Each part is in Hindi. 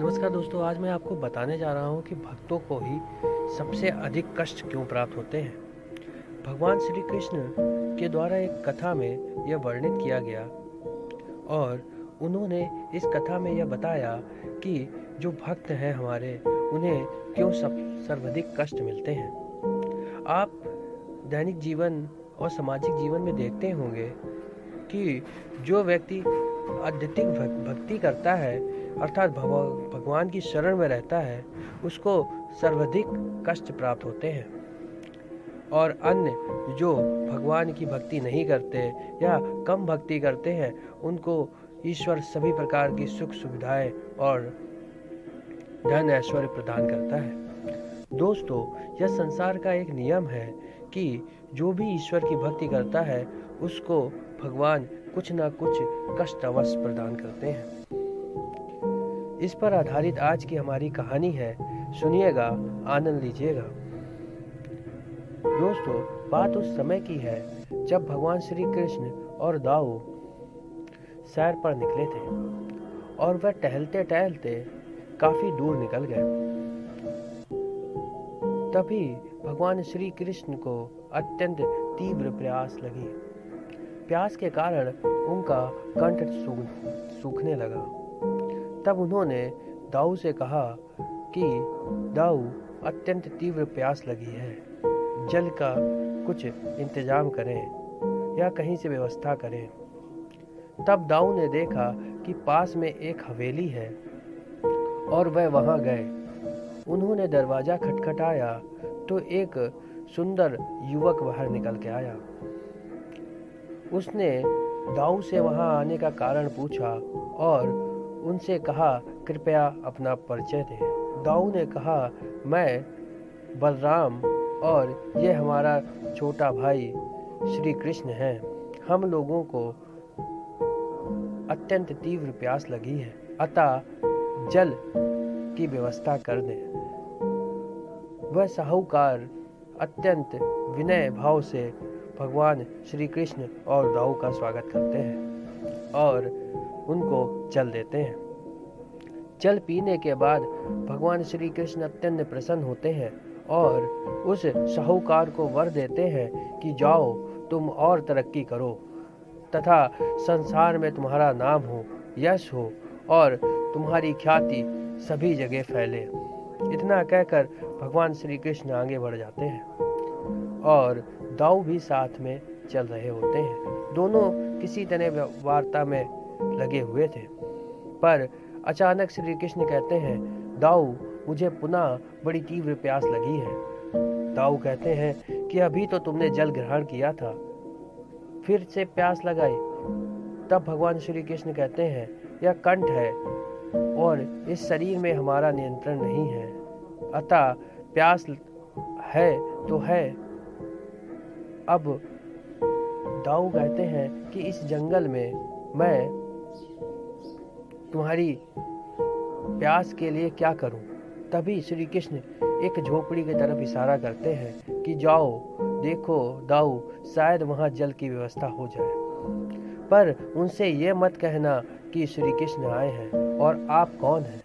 नमस्कार दोस्तों, आज मैं आपको बताने जा रहा हूँ कि भक्तों को ही सबसे अधिक कष्ट क्यों प्राप्त होते हैं। भगवान श्री कृष्ण के द्वारा एक कथा में यह वर्णित किया गया और उन्होंने इस कथा में यह बताया कि जो भक्त हैं हमारे, उन्हें क्यों सब, सर्वाधिक कष्ट मिलते हैं। आप दैनिक जीवन और सामाजिक जीवन में देखते होंगे कि जो व्यक्ति अत्यधिक भक्ति करता है अर्थात भगवान की शरण में रहता है, उसको सर्वाधिक कष्ट प्राप्त होते हैं। और अन्य जो भगवान की भक्ति नहीं करते या कम भक्ति करते हैं, उनको ईश्वर सभी प्रकार की सुख सुविधाएँ और धन ऐश्वर्य प्रदान करता है। दोस्तों, यह संसार का एक नियम है कि जो भी ईश्वर की भक्ति करता है, उसको भगवान कुछ ना कुछ कष्ट अवश्य प्रदान करते हैं। इस पर आधारित आज की हमारी कहानी है। सुनिएगा, आनंद लीजिएगा। दोस्तों, बात उस समय की है जब भगवान श्री कृष्ण और दाऊ सैर पर निकले थे और वह टहलते टहलते काफ़ी दूर निकल गए। तभी भगवान श्री कृष्ण को अत्यंत तीव्र प्यास लगी। प्यास के कारण उनका कंठ सूखने लगा। तब उन्होंने दाऊ से कहा कि, दाऊ, अत्यंत तीव्र प्यास लगी है। जल का कुछ इंतज़ाम करें या कहीं से व्यवस्था करें। तब दाऊ ने देखा कि पास में एक हवेली है और वह वहाँ गए। उन्होंने दरवाज़ा खटखटाया तो एक सुंदर युवक बाहर निकल के आया। उसने दाऊ से वहाँ आने का कारण पूछा और उनसे कहा, कृपया अपना परिचय दें। दाऊ ने कहा, मैं बलराम और ये हमारा छोटा भाई श्री कृष्ण है। हम लोगों को अत्यंत तीव्र प्यास लगी है। अतः जल की व्यवस्था कर दें। वह साहूकार अत्यंत विनय भाव से भगवान श्री कृष्ण और दाऊ का स्वागत करते हैं और उनको जल देते हैं। जल पीने के बाद भगवान श्री कृष्ण अत्यंत प्रसन्न होते हैं और उस साहूकार को वर देते हैं कि जाओ, तुम और तरक्की करो, तथा संसार में तुम्हारा नाम हो, यश हो, और तुम्हारी ख्याति सभी जगह फैले। इतना कहकर भगवान श्री कृष्ण आगे बढ़ जाते हैं और दाऊ भी साथ में चल रहे होते हैं। दोनों किसी तरह वार्ता में लगे हुए थे, पर अचानक श्री कृष्ण कहते हैं, दाऊ, मुझे पुनः बड़ी तीव्र प्यास लगी है। दाऊ कहते हैं कि अभी तो तुमने जल ग्रहण किया था। फिर से प्यास लगाई। तब भगवान श्री कृष्ण कहते हैं, यह कंठ है और इस शरीर में हमारा नियंत्रण नहीं है। अतः प्यास है तो है। अब दाऊ कहते हैं कि इस जंगल में मैं तुम्हारी प्यास के लिए क्या करूँ? तभी श्री कृष्ण एक झोपड़ी की तरफ़ इशारा करते हैं कि जाओ, देखो, दाऊ, शायद वहाँ जल की व्यवस्था हो जाए। पर उनसे ये मत कहना कि श्री कृष्ण आए हैं और आप कौन हैं?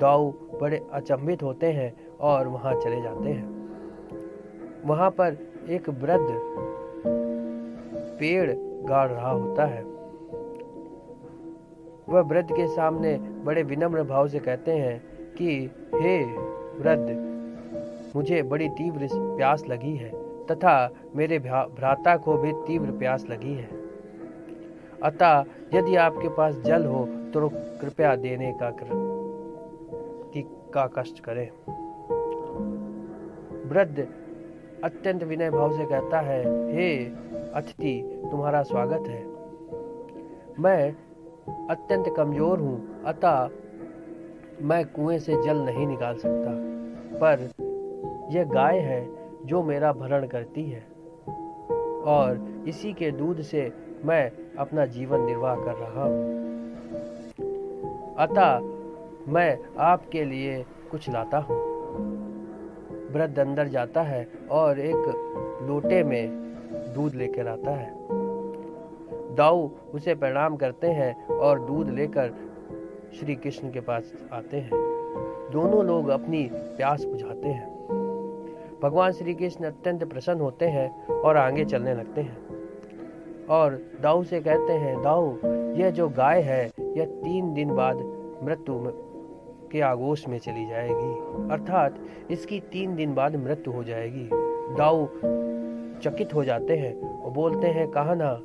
दाऊ बड़े अचंभित होते हैं और वहाँ चले जाते हैं। वहाँ पर एक वृद्ध पेड़ गाड़ रहा होता है। वह वृद्ध के सामने बड़े विनम्र भाव से कहते हैं कि, हे वृद्ध मुझे बड़ी तीव्र प्यास लगी है, तथा मेरे भ्राता को भी तीव्र प्यास लगी है। अतः यदि आपके पास जल हो तो कृपया देने का कर, का कष्ट करें। वृद्ध अत्यंत विनय भाव से कहता है, हे अतिथि, तुम्हारा स्वागत है। मैं अत्यंत कमज़ोर हूँ, अतः मैं कुएँ से जल नहीं निकाल सकता। पर यह गाय है जो मेरा भरण करती है, और इसी के दूध से मैं अपना जीवन निर्वाह कर रहा हूँ। अतः मैं आपके लिए कुछ लाता हूँ। वृद्ध अंदर जाता है और एक लोटे में दूध लेकर आता है। दाऊ उसे प्रणाम करते हैं और दूध लेकर श्री कृष्ण के पास आते हैं। दोनों लोग अपनी प्यास बुझाते हैं। भगवान श्री कृष्ण अत्यंत प्रसन्न होते हैं और आगे चलने लगते हैं। और दाऊ से कहते हैं, दाऊ, यह जो गाय है, यह तीन दिन बाद मृत्यु के आगोश में चली जाएगी। अर्थात, इसकी तीन दिन बाद मृत्यु हो जाएगी। दाऊ चकित हो जाते हैं और बोलते हैं, कहा ना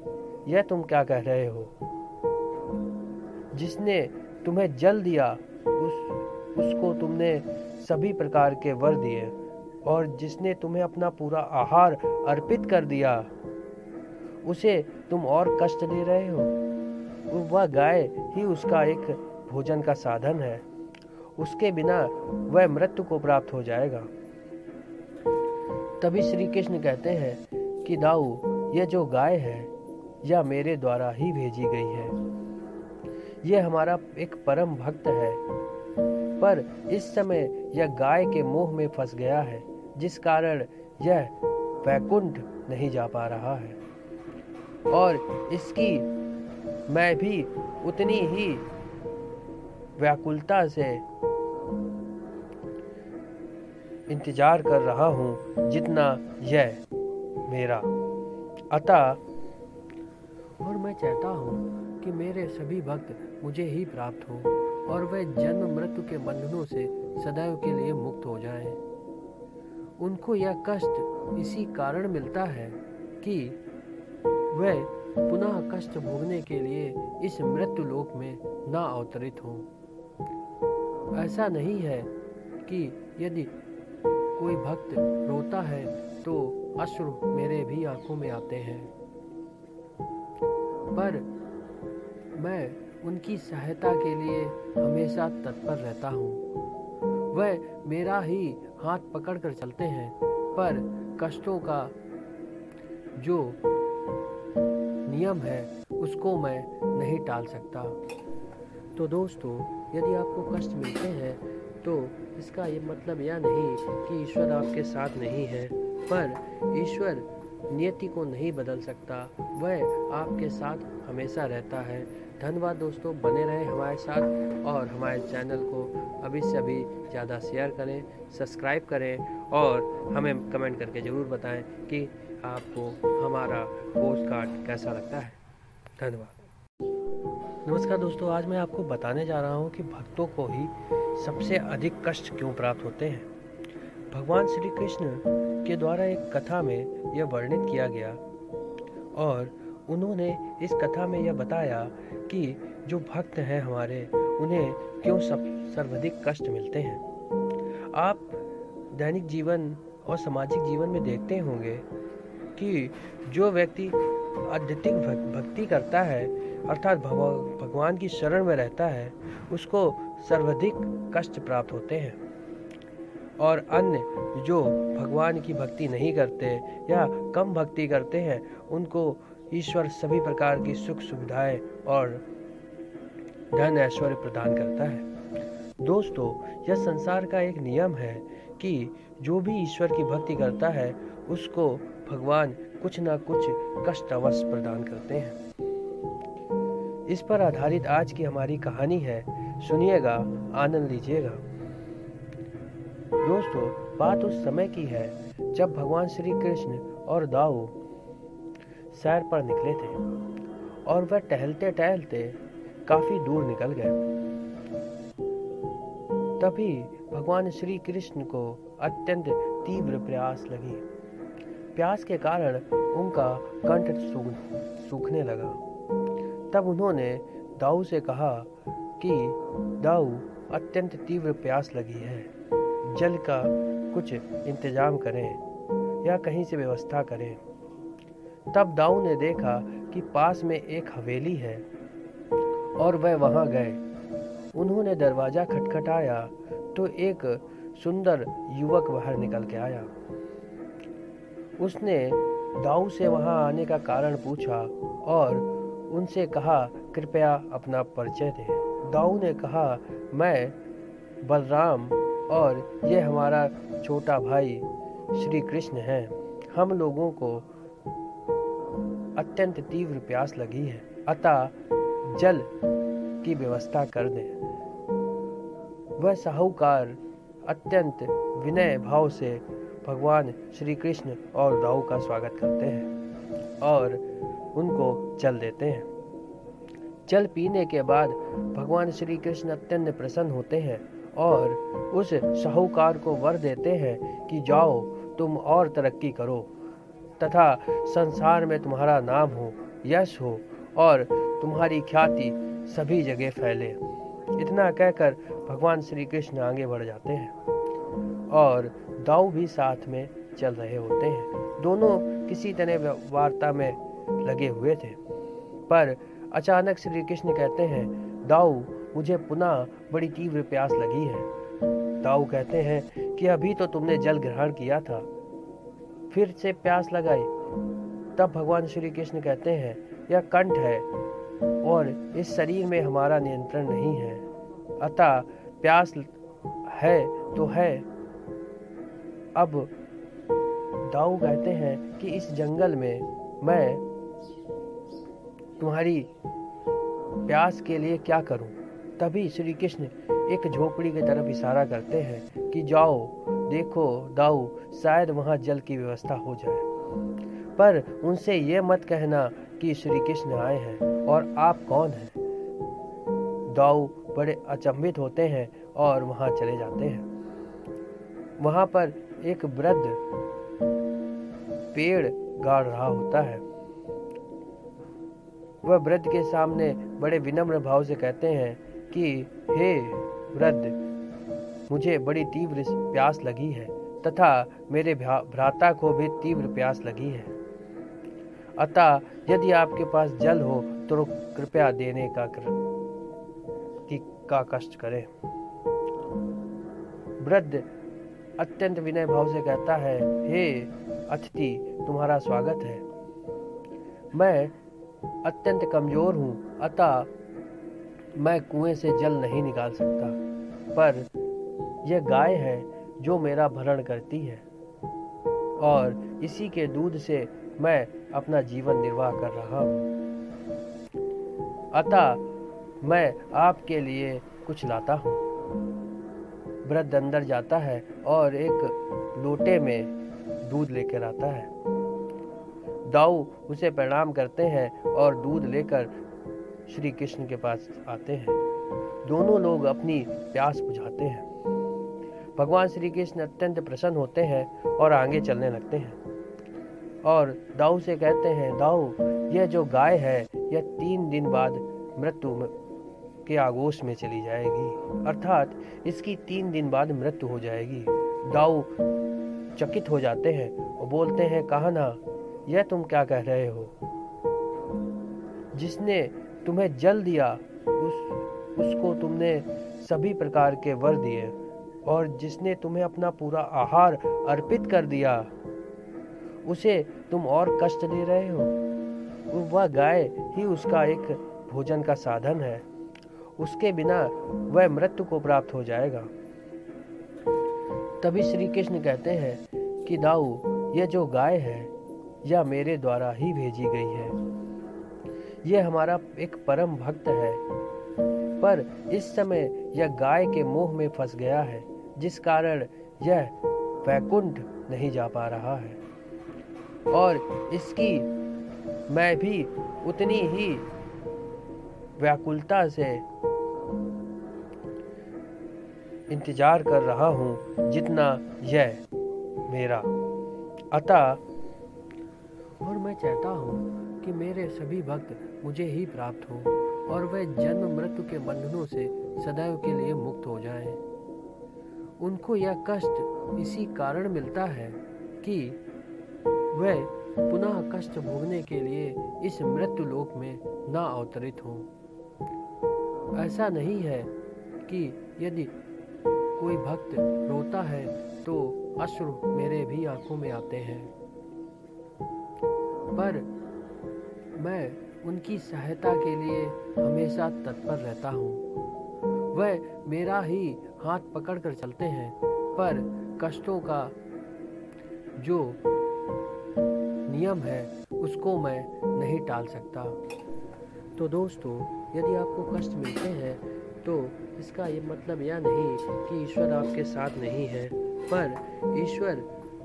यह तुम क्या कह रहे हो? जिसने तुम्हें जल दिया, उस, उसको तुमने सभी प्रकार के वर दिए, और जिसने तुम्हें अपना पूरा आहार अर्पित कर दिया, उसे तुम और कष्ट दे रहे हो? वह गाय ही उसका एक भोजन का साधन है। उसके बिना वह मृत्यु को प्राप्त हो जाएगा। तभी श्री कृष्ण कहते हैं कि दाऊ, यह जो गाय है यह मेरे द्वारा ही भेजी गई है। यह हमारा एक परम भक्त है। पर इस समय यह गाय के मोह में फंस गया है, जिस कारण यह वैकुंठ नहीं जा पा रहा है। और इसकी मैं भी उतनी ही व्याकुलता से इंतज़ार कर रहा हूँ, जितना यह मेरा। अतः और मैं चाहता हूँ कि मेरे सभी भक्त मुझे ही प्राप्त हो और वह जन्म मृत्यु के बंधनों से सदैव के लिए मुक्त हो जाएँ। उनको यह कष्ट इसी कारण मिलता है कि वह पुनः कष्ट भोगने के लिए इस मृत्यु लोक में न अवतरित हो ऐसा नहीं है कि यदि कोई भक्त रोता है तो अश्रु मेरे भी आँखों में आते हैं पर मैं उनकी सहायता के लिए हमेशा तत्पर रहता हूँ। वह मेरा ही हाथ पकड़कर चलते हैं, पर कष्टों का जो नियम है, उसको मैं नहीं टाल सकता। तो दोस्तों, यदि आपको कष्ट मिलते हैं तो इसका ये मतलब यह नहीं कि ईश्वर आपके साथ नहीं है, पर ईश्वर नियति को नहीं बदल सकता। वह आपके साथ हमेशा रहता है। धन्यवाद दोस्तों, बने रहें हमारे साथ और हमारे चैनल को अभी से अभी ज़्यादा शेयर करें, सब्सक्राइब करें और हमें कमेंट करके ज़रूर बताएँ कि आपको हमारा पोस्ट कार्ड कैसा लगता है। धन्यवाद। नमस्कार दोस्तों, आज मैं आपको बताने जा रहा हूँ कि भक्तों को ही सबसे अधिक कष्ट क्यों प्राप्त होते हैं? भगवान श्री कृष्ण के द्वारा एक कथा में यह वर्णित किया गया। और उन्होंने इस कथा में यह बताया कि जो भक्त हैं हमारे, उन्हें क्यों सब, सर्वाधिक कष्ट मिलते हैं? आप दैनिक जीवन और सामाजिक जीवन में देखते होंगे कि जो व्यक्ति अत्यधिक भक्ति करता है, अर्थात भगवान की शरण में रहता है, उसको सर्वाधिक कष्ट प्राप्त होते हैं। और अन्य जो भगवान की भक्ति नहीं करते या कम भक्ति करते हैं, उनको ईश्वर सभी प्रकार की सुख सुविधाएँ और धन ऐश्वर्य प्रदान करता है। दोस्तों, यह संसार का एक नियम है कि जो भी ईश्वर की भक्ति करता है, उसको भगवान कुछ ना कुछ कष्ट अवश्य प्रदान करते हैं। इस पर आधारित आज की हमारी कहानी है। सुनिएगा, आनंद लीजिएगा। दोस्तों, बात उस समय की है जब भगवान श्री कृष्ण और दाऊ सैर पर निकले थे और वह टहलते टहलते काफ़ी दूर निकल गए। तभी भगवान श्री कृष्ण को अत्यंत तीव्र प्यास लगी। प्यास के कारण उनका कंठ सूखने लगा। तब उन्होंने दाऊ से कहा कि, दाऊ, अत्यंत तीव्र प्यास लगी है। जल का कुछ इंतज़ाम करें या कहीं से व्यवस्था करें। तब दाऊ ने देखा कि पास में एक हवेली है और वह वहाँ गए। उन्होंने दरवाज़ा खटखटाया तो एक सुंदर युवक बाहर निकल के आया। उसने दाऊ से वहाँ आने का कारण पूछा और उनसे कहा, कृपया अपना परिचय दें। दाऊ ने कहा, मैं बलराम और ये हमारा छोटा भाई श्री कृष्ण है। हम लोगों को अत्यंत तीव्र प्यास लगी है। अतः जल की व्यवस्था कर दें। वह साहूकार अत्यंत विनय भाव से भगवान श्री कृष्ण और दाऊ का स्वागत करते हैं और उनको जल देते हैं। जल पीने के बाद भगवान श्री कृष्ण अत्यंत प्रसन्न होते हैं। और उस साहूकार को वर देते हैं कि जाओ, तुम और तरक्की करो, तथा संसार में तुम्हारा नाम हो, यश हो, और तुम्हारी ख्याति सभी जगह फैले। इतना कहकर भगवान श्री कृष्ण आगे बढ़ जाते हैं और दाऊ भी साथ में चल रहे होते हैं। दोनों किसी तरह वार्ता में लगे हुए थे। पर अचानक श्री कृष्ण कहते हैं, दाऊ, मुझे पुनः बड़ी तीव्र प्यास लगी है। दाऊ कहते हैं कि अभी तो तुमने जल ग्रहण किया था। फिर से प्यास लगाई। तब भगवान श्री कृष्ण कहते हैं, यह कंठ है और इस शरीर में हमारा नियंत्रण नहीं है। अतः प्यास है तो है। अब दाऊ कहते हैं कि इस जंगल में मैं तुम्हारी प्यास के लिए क्या करूँ? तभी श्री कृष्ण एक झोपड़ी की तरफ़ इशारा करते हैं कि जाओ, देखो दाऊ शायद वहाँ जल की व्यवस्था हो जाए। पर उनसे ये मत कहना कि श्री कृष्ण आए हैं और आप कौन हैं? दाऊ बड़े अचंभित होते हैं और वहाँ चले जाते हैं। वहाँ पर एक वृद्ध पेड़ गाड़ रहा होता है। वह वृद्ध के सामने बड़े विनम्र भाव से कहते हैं कि हे वृद्ध मुझे बड़ी तीव्र प्यास लगी है तथा मेरे भ्राता को भी तीव्र प्यास लगी है। अतः यदि आपके पास जल हो तो कृपया देने का कर, का कष्ट करें। वृद्ध अत्यंत विनय भाव से कहता है हे अतिथि तुम्हारा स्वागत है। मैं अत्यंत कमज़ोर हूँ अतः मैं कुएँ से जल नहीं निकाल सकता, पर यह गाय है जो मेरा भरण करती है। और इसी के दूध से मैं अपना जीवन निर्वाह कर रहा हूँ। अतः मैं आपके लिए कुछ लाता हूँ। वृद्ध अंदर जाता है और एक लोटे में दूध लेकर आता है। दाऊ उसे प्रणाम करते हैं और दूध लेकर श्री कृष्ण के पास आते हैं। दोनों लोग अपनी प्यास बुझाते हैं। भगवान श्री कृष्ण अत्यंत प्रसन्न होते हैं और आगे चलने लगते हैं। और दाऊ से कहते हैं, दाऊ, यह जो गाय है, यह तीन दिन बाद मृत्यु के आगोश में चली जाएगी। अर्थात, इसकी तीन दिन बाद मृत्यु हो जाएगी। दाऊ चकित हो जाते हैं और बोलते हैं कहा ना यह तुम क्या कह रहे हो? जिसने तुम्हें जल दिया, उस, उसको तुमने सभी प्रकार के वर दिए, और जिसने तुम्हें अपना पूरा आहार अर्पित कर दिया, उसे तुम और कष्ट दे रहे हो। वह गाय ही उसका एक भोजन का साधन है। उसके बिना वह मृत्यु को प्राप्त हो जाएगा। तभी श्री कृष्ण कहते हैं कि दाऊ यह जो गाय है, यह मेरे द्वारा ही भेजी गई है। यह हमारा एक परम भक्त है। पर इस समय यह गाय के मोह में फंस गया है, जिस कारण यह वैकुंठ नहीं जा पा रहा है। और इसकी मैं भी उतनी ही व्याकुलता से इंतज़ार कर रहा हूँ, जितना यह मेरा। अतः, और मैं चाहता हूँ कि मेरे सभी भक्त मुझे ही प्राप्त हो और वह जन्म मृत्यु के बंधनों से सदैव के लिए मुक्त हो जाए। उनको यह कष्ट इसी कारण मिलता है कि वह पुनः कष्ट भोगने के लिए इस मृत्यु लोक में न अवतरित हो। ऐसा नहीं है कि यदि कोई भक्त रोता है तो अश्रु मेरे भी आँखों में आते हैं। पर मैं उनकी सहायता के लिए हमेशा तत्पर रहता हूँ। वह मेरा ही हाथ पकड़कर चलते हैं, पर कष्टों का जो नियम है, उसको मैं नहीं टाल सकता। तो दोस्तों, यदि आपको कष्ट मिलते हैं तो इसका ये मतलब यह नहीं कि ईश्वर आपके साथ नहीं है, पर ईश्वर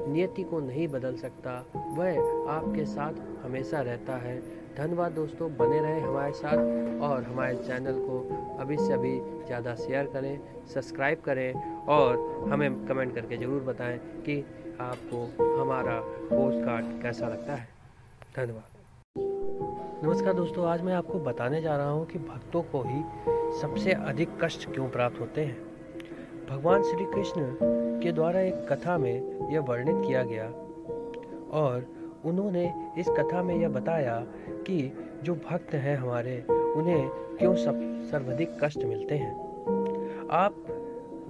नियति को नहीं बदल सकता। वह आपके साथ हमेशा रहता है। धन्यवाद दोस्तों, बने रहें हमारे साथ और हमारे चैनल को अभी से अभी ज़्यादा शेयर करें सब्सक्राइब करें और हमें कमेंट करके ज़रूर बताएँ कि आपको हमारा पोस्ट कार्ड कैसा लगता है। धन्यवाद। नमस्कार दोस्तों, आज मैं आपको बताने जा रहा हूँ कि भक्तों को ही सबसे अधिक कष्ट क्यों प्राप्त होते हैं। भगवान श्री कृष्ण के द्वारा एक कथा में यह वर्णित किया गया और उन्होंने इस कथा में यह बताया कि जो भक्त हैं हमारे, उन्हें क्यों सब, सर्वाधिक कष्ट मिलते हैं? आप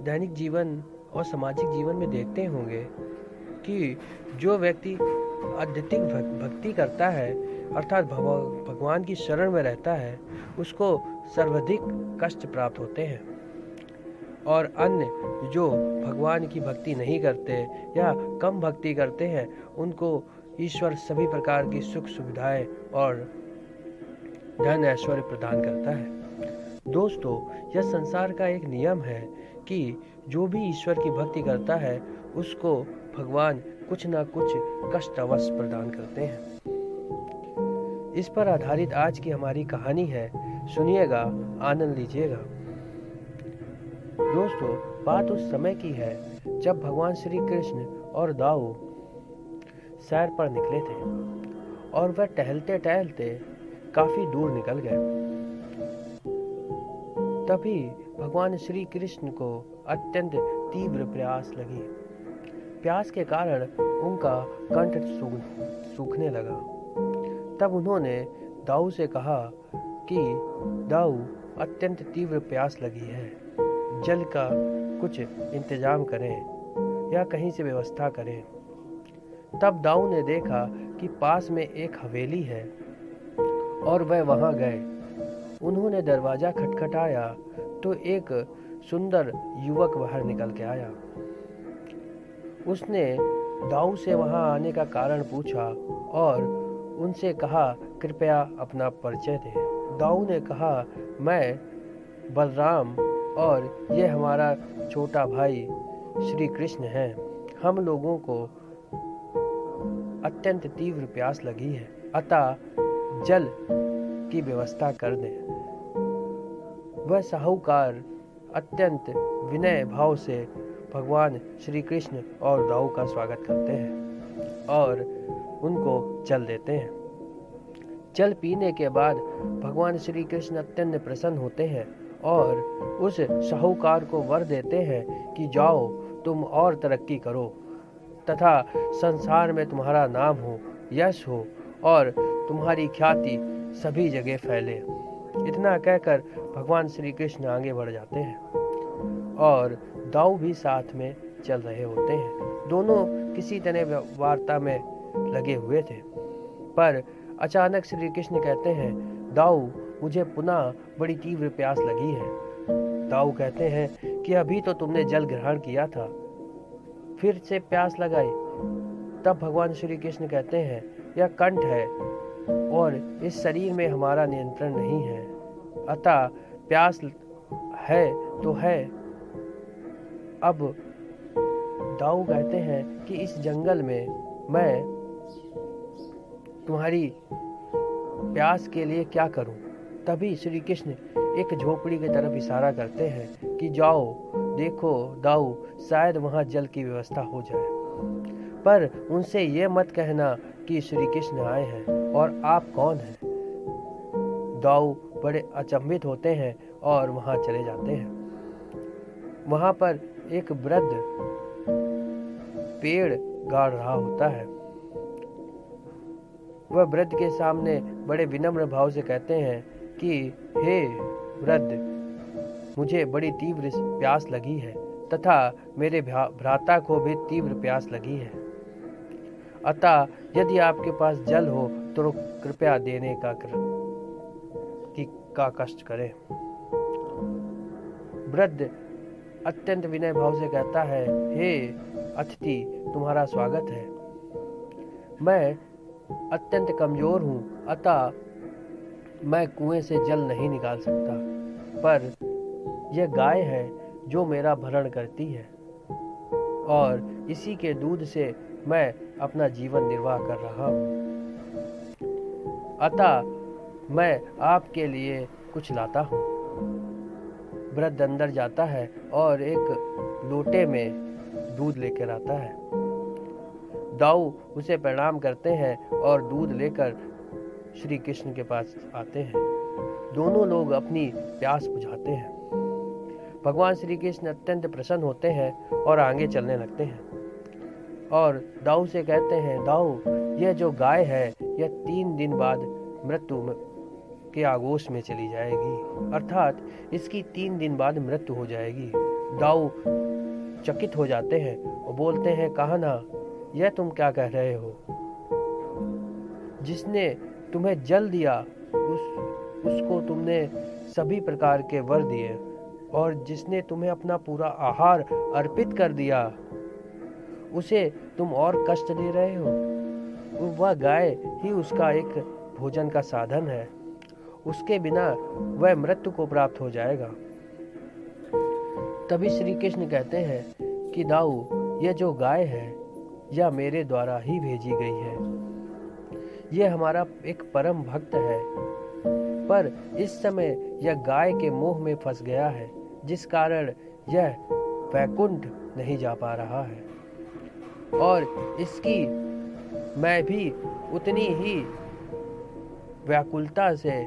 दैनिक जीवन और सामाजिक जीवन में देखते होंगे कि जो व्यक्ति अत्यधिक भक्ति करता है, अर्थात भगवान की शरण में रहता है, उसको सर्वाधिक कष्ट प्राप्त होते हैं। और अन्य जो भगवान की भक्ति नहीं करते या कम भक्ति करते हैं, उनको ईश्वर सभी प्रकार की सुख सुविधाएँ और धन ऐश्वर्य प्रदान करता है। दोस्तों, यह संसार का एक नियम है कि जो भी ईश्वर की भक्ति करता है, उसको भगवान कुछ ना कुछ कष्ट अवश्य प्रदान करते हैं। इस पर आधारित आज की हमारी कहानी है। सुनिएगा, आनंद लीजिएगा। दोस्तों, बात उस समय की है जब भगवान श्री कृष्ण और दाऊ सैर पर निकले थे और वह टहलते टहलते काफ़ी दूर निकल गए। तभी भगवान श्री कृष्ण को अत्यंत तीव्र प्यास लगी। प्यास के कारण उनका कंठ सूखने लगा। तब उन्होंने दाऊ से कहा कि, दाऊ, अत्यंत तीव्र प्यास लगी है। जल का कुछ इंतज़ाम करें या कहीं से व्यवस्था करें। तब दाऊ ने देखा कि पास में एक हवेली है और वह वहाँ गए। उन्होंने दरवाज़ा खटखटाया तो एक सुंदर युवक बाहर निकल के आया। उसने दाऊ से वहाँ आने का कारण पूछा और उनसे कहा, कृपया अपना परिचय दें। दाऊ ने कहा, मैं बलराम और ये हमारा छोटा भाई श्री कृष्ण है। हम लोगों को अत्यंत तीव्र प्यास लगी है। अतः जल की व्यवस्था कर दें। वह साहूकार अत्यंत विनय भाव से भगवान श्री कृष्ण और दाऊ का स्वागत करते हैं और उनको जल देते हैं। जल पीने के बाद भगवान श्री कृष्ण अत्यंत प्रसन्न होते हैं और उस साहूकार को वर देते हैं कि जाओ, तुम और तरक्की करो। तथा संसार में तुम्हारा नाम हो, यश हो, और तुम्हारी ख्याति सभी जगह फैले। इतना कहकर भगवान श्री कृष्ण आगे बढ़ जाते हैं और दाऊ भी साथ में चल रहे होते हैं। दोनों किसी तरह वार्ता में लगे हुए थे। पर अचानक श्री कृष्ण कहते हैं, दाऊ, मुझे पुनः बड़ी तीव्र प्यास लगी है। दाऊ कहते हैं कि, अभी तो तुमने जल ग्रहण किया था। फिर से प्यास लगाई तब भगवान श्री कृष्ण कहते हैं, यह कंठ है और इस शरीर में हमारा नियंत्रण नहीं है। अतः प्यास है तो है। अब दाऊ कहते हैं कि इस जंगल में मैं तुम्हारी प्यास के लिए क्या करूँ? तभी श्री कृष्ण एक झोपड़ी की तरफ़ इशारा करते हैं कि जाओ, देखो दाऊ शायद वहाँ जल की व्यवस्था हो जाए। पर उनसे ये मत कहना कि श्री कृष्ण आए हैं और आप कौन हैं? दाऊ बड़े अचंभित होते हैं और वहाँ चले जाते हैं। वहाँ पर एक वृद्ध पेड़ गाड़ रहा होता है। वह वृद्ध के सामने बड़े विनम्र भाव से कहते हैं कि, हे वृद्ध मुझे बड़ी तीव्र प्यास लगी है तथा मेरे भ्राता को भी तीव्र प्यास लगी है। अतः यदि आपके पास जल हो तो कृपया देने का कर, की, का कष्ट करें। वृद्ध अत्यंत विनय भाव से कहता है हे अतिथि तुम्हारा स्वागत है। मैं अत्यंत कमज़ोर हूँ अतः मैं कुएँ से जल नहीं निकाल सकता, पर यह गाय है जो मेरा भरण करती है। और इसी के दूध से मैं अपना जीवन निर्वाह कर रहा हूँ। अतः मैं आपके लिए कुछ लाता हूँ। वृद्ध अंदर जाता है और एक लोटे में दूध लेकर आता है। दाऊ उसे प्रणाम करते हैं और दूध लेकर श्री कृष्ण के पास आते हैं। दोनों लोग अपनी प्यास बुझाते हैं। भगवान श्री कृष्ण अत्यंत प्रसन्न होते हैं और आगे चलने लगते हैं। और दाऊ से कहते हैं, दाऊ, यह जो गाय है, यह तीन दिन बाद मृत्यु के आगोश में चली जाएगी। अर्थात, इसकी तीन दिन बाद मृत्यु हो जाएगी। दाऊ चकित हो जाते हैं और बोलते हैं कहा ना यह तुम क्या कह रहे हो? जिसने तुम्हें जल दिया, उस, उसको तुमने सभी प्रकार के वर दिए, और जिसने तुम्हें अपना पूरा आहार अर्पित कर दिया, उसे तुम और कष्ट दे रहे हो। वह गाय ही उसका एक भोजन का साधन है। उसके बिना वह मृत्यु को प्राप्त हो जाएगा। तभी श्री कृष्ण कहते हैं कि दाऊ यह जो गाय है, यह मेरे द्वारा ही भेजी गई है। यह हमारा एक परम भक्त है। पर इस समय यह गाय के मोह में फंस गया है, जिस कारण यह वैकुंठ नहीं जा पा रहा है। और इसकी मैं भी उतनी ही व्याकुलता से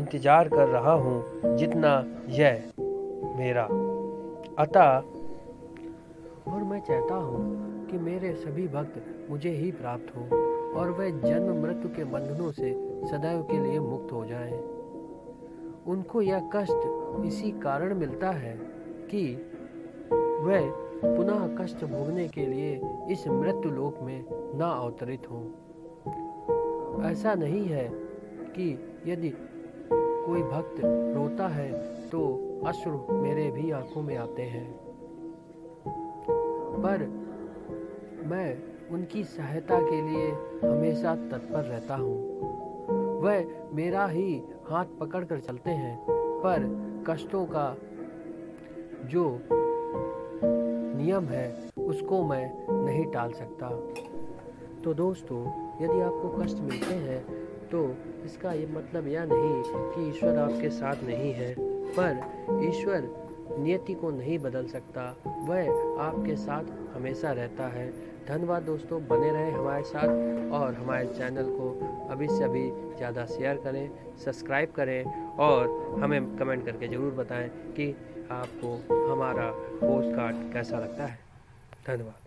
इंतज़ार कर रहा हूँ जितना यह मेरा। अतः, और मैं चाहता हूँ कि मेरे सभी भक्त मुझे ही प्राप्त हो और वह जन्म मृत्यु के बंधनों से सदैव के लिए मुक्त हो जाए। उनको यह कष्ट इसी कारण मिलता है कि वह पुनः कष्ट भोगने के लिए इस मृत्यु लोक में न अवतरित हो। ऐसा नहीं है कि यदि कोई भक्त रोता है तो अश्रु मेरे भी आँखों में आते हैं। पर मैं उनकी सहायता के लिए हमेशा तत्पर रहता हूँ। वह मेरा ही हाथ पकड़कर चलते हैं, पर कष्टों का जो नियम है, उसको मैं नहीं टाल सकता। तो दोस्तों, यदि आपको कष्ट मिलते हैं तो इसका ये मतलब यह नहीं कि ईश्वर आपके साथ नहीं है, पर ईश्वर नियति को नहीं बदल सकता। वह आपके साथ हमेशा रहता है। धन्यवाद दोस्तों, बने रहें हमारे साथ और हमारे चैनल को अभी से अभी ज़्यादा शेयर करें सब्सक्राइब करें और हमें कमेंट करके ज़रूर बताएँ कि आपको हमारा पोस्ट कार्ड कैसा लगता है। धन्यवाद।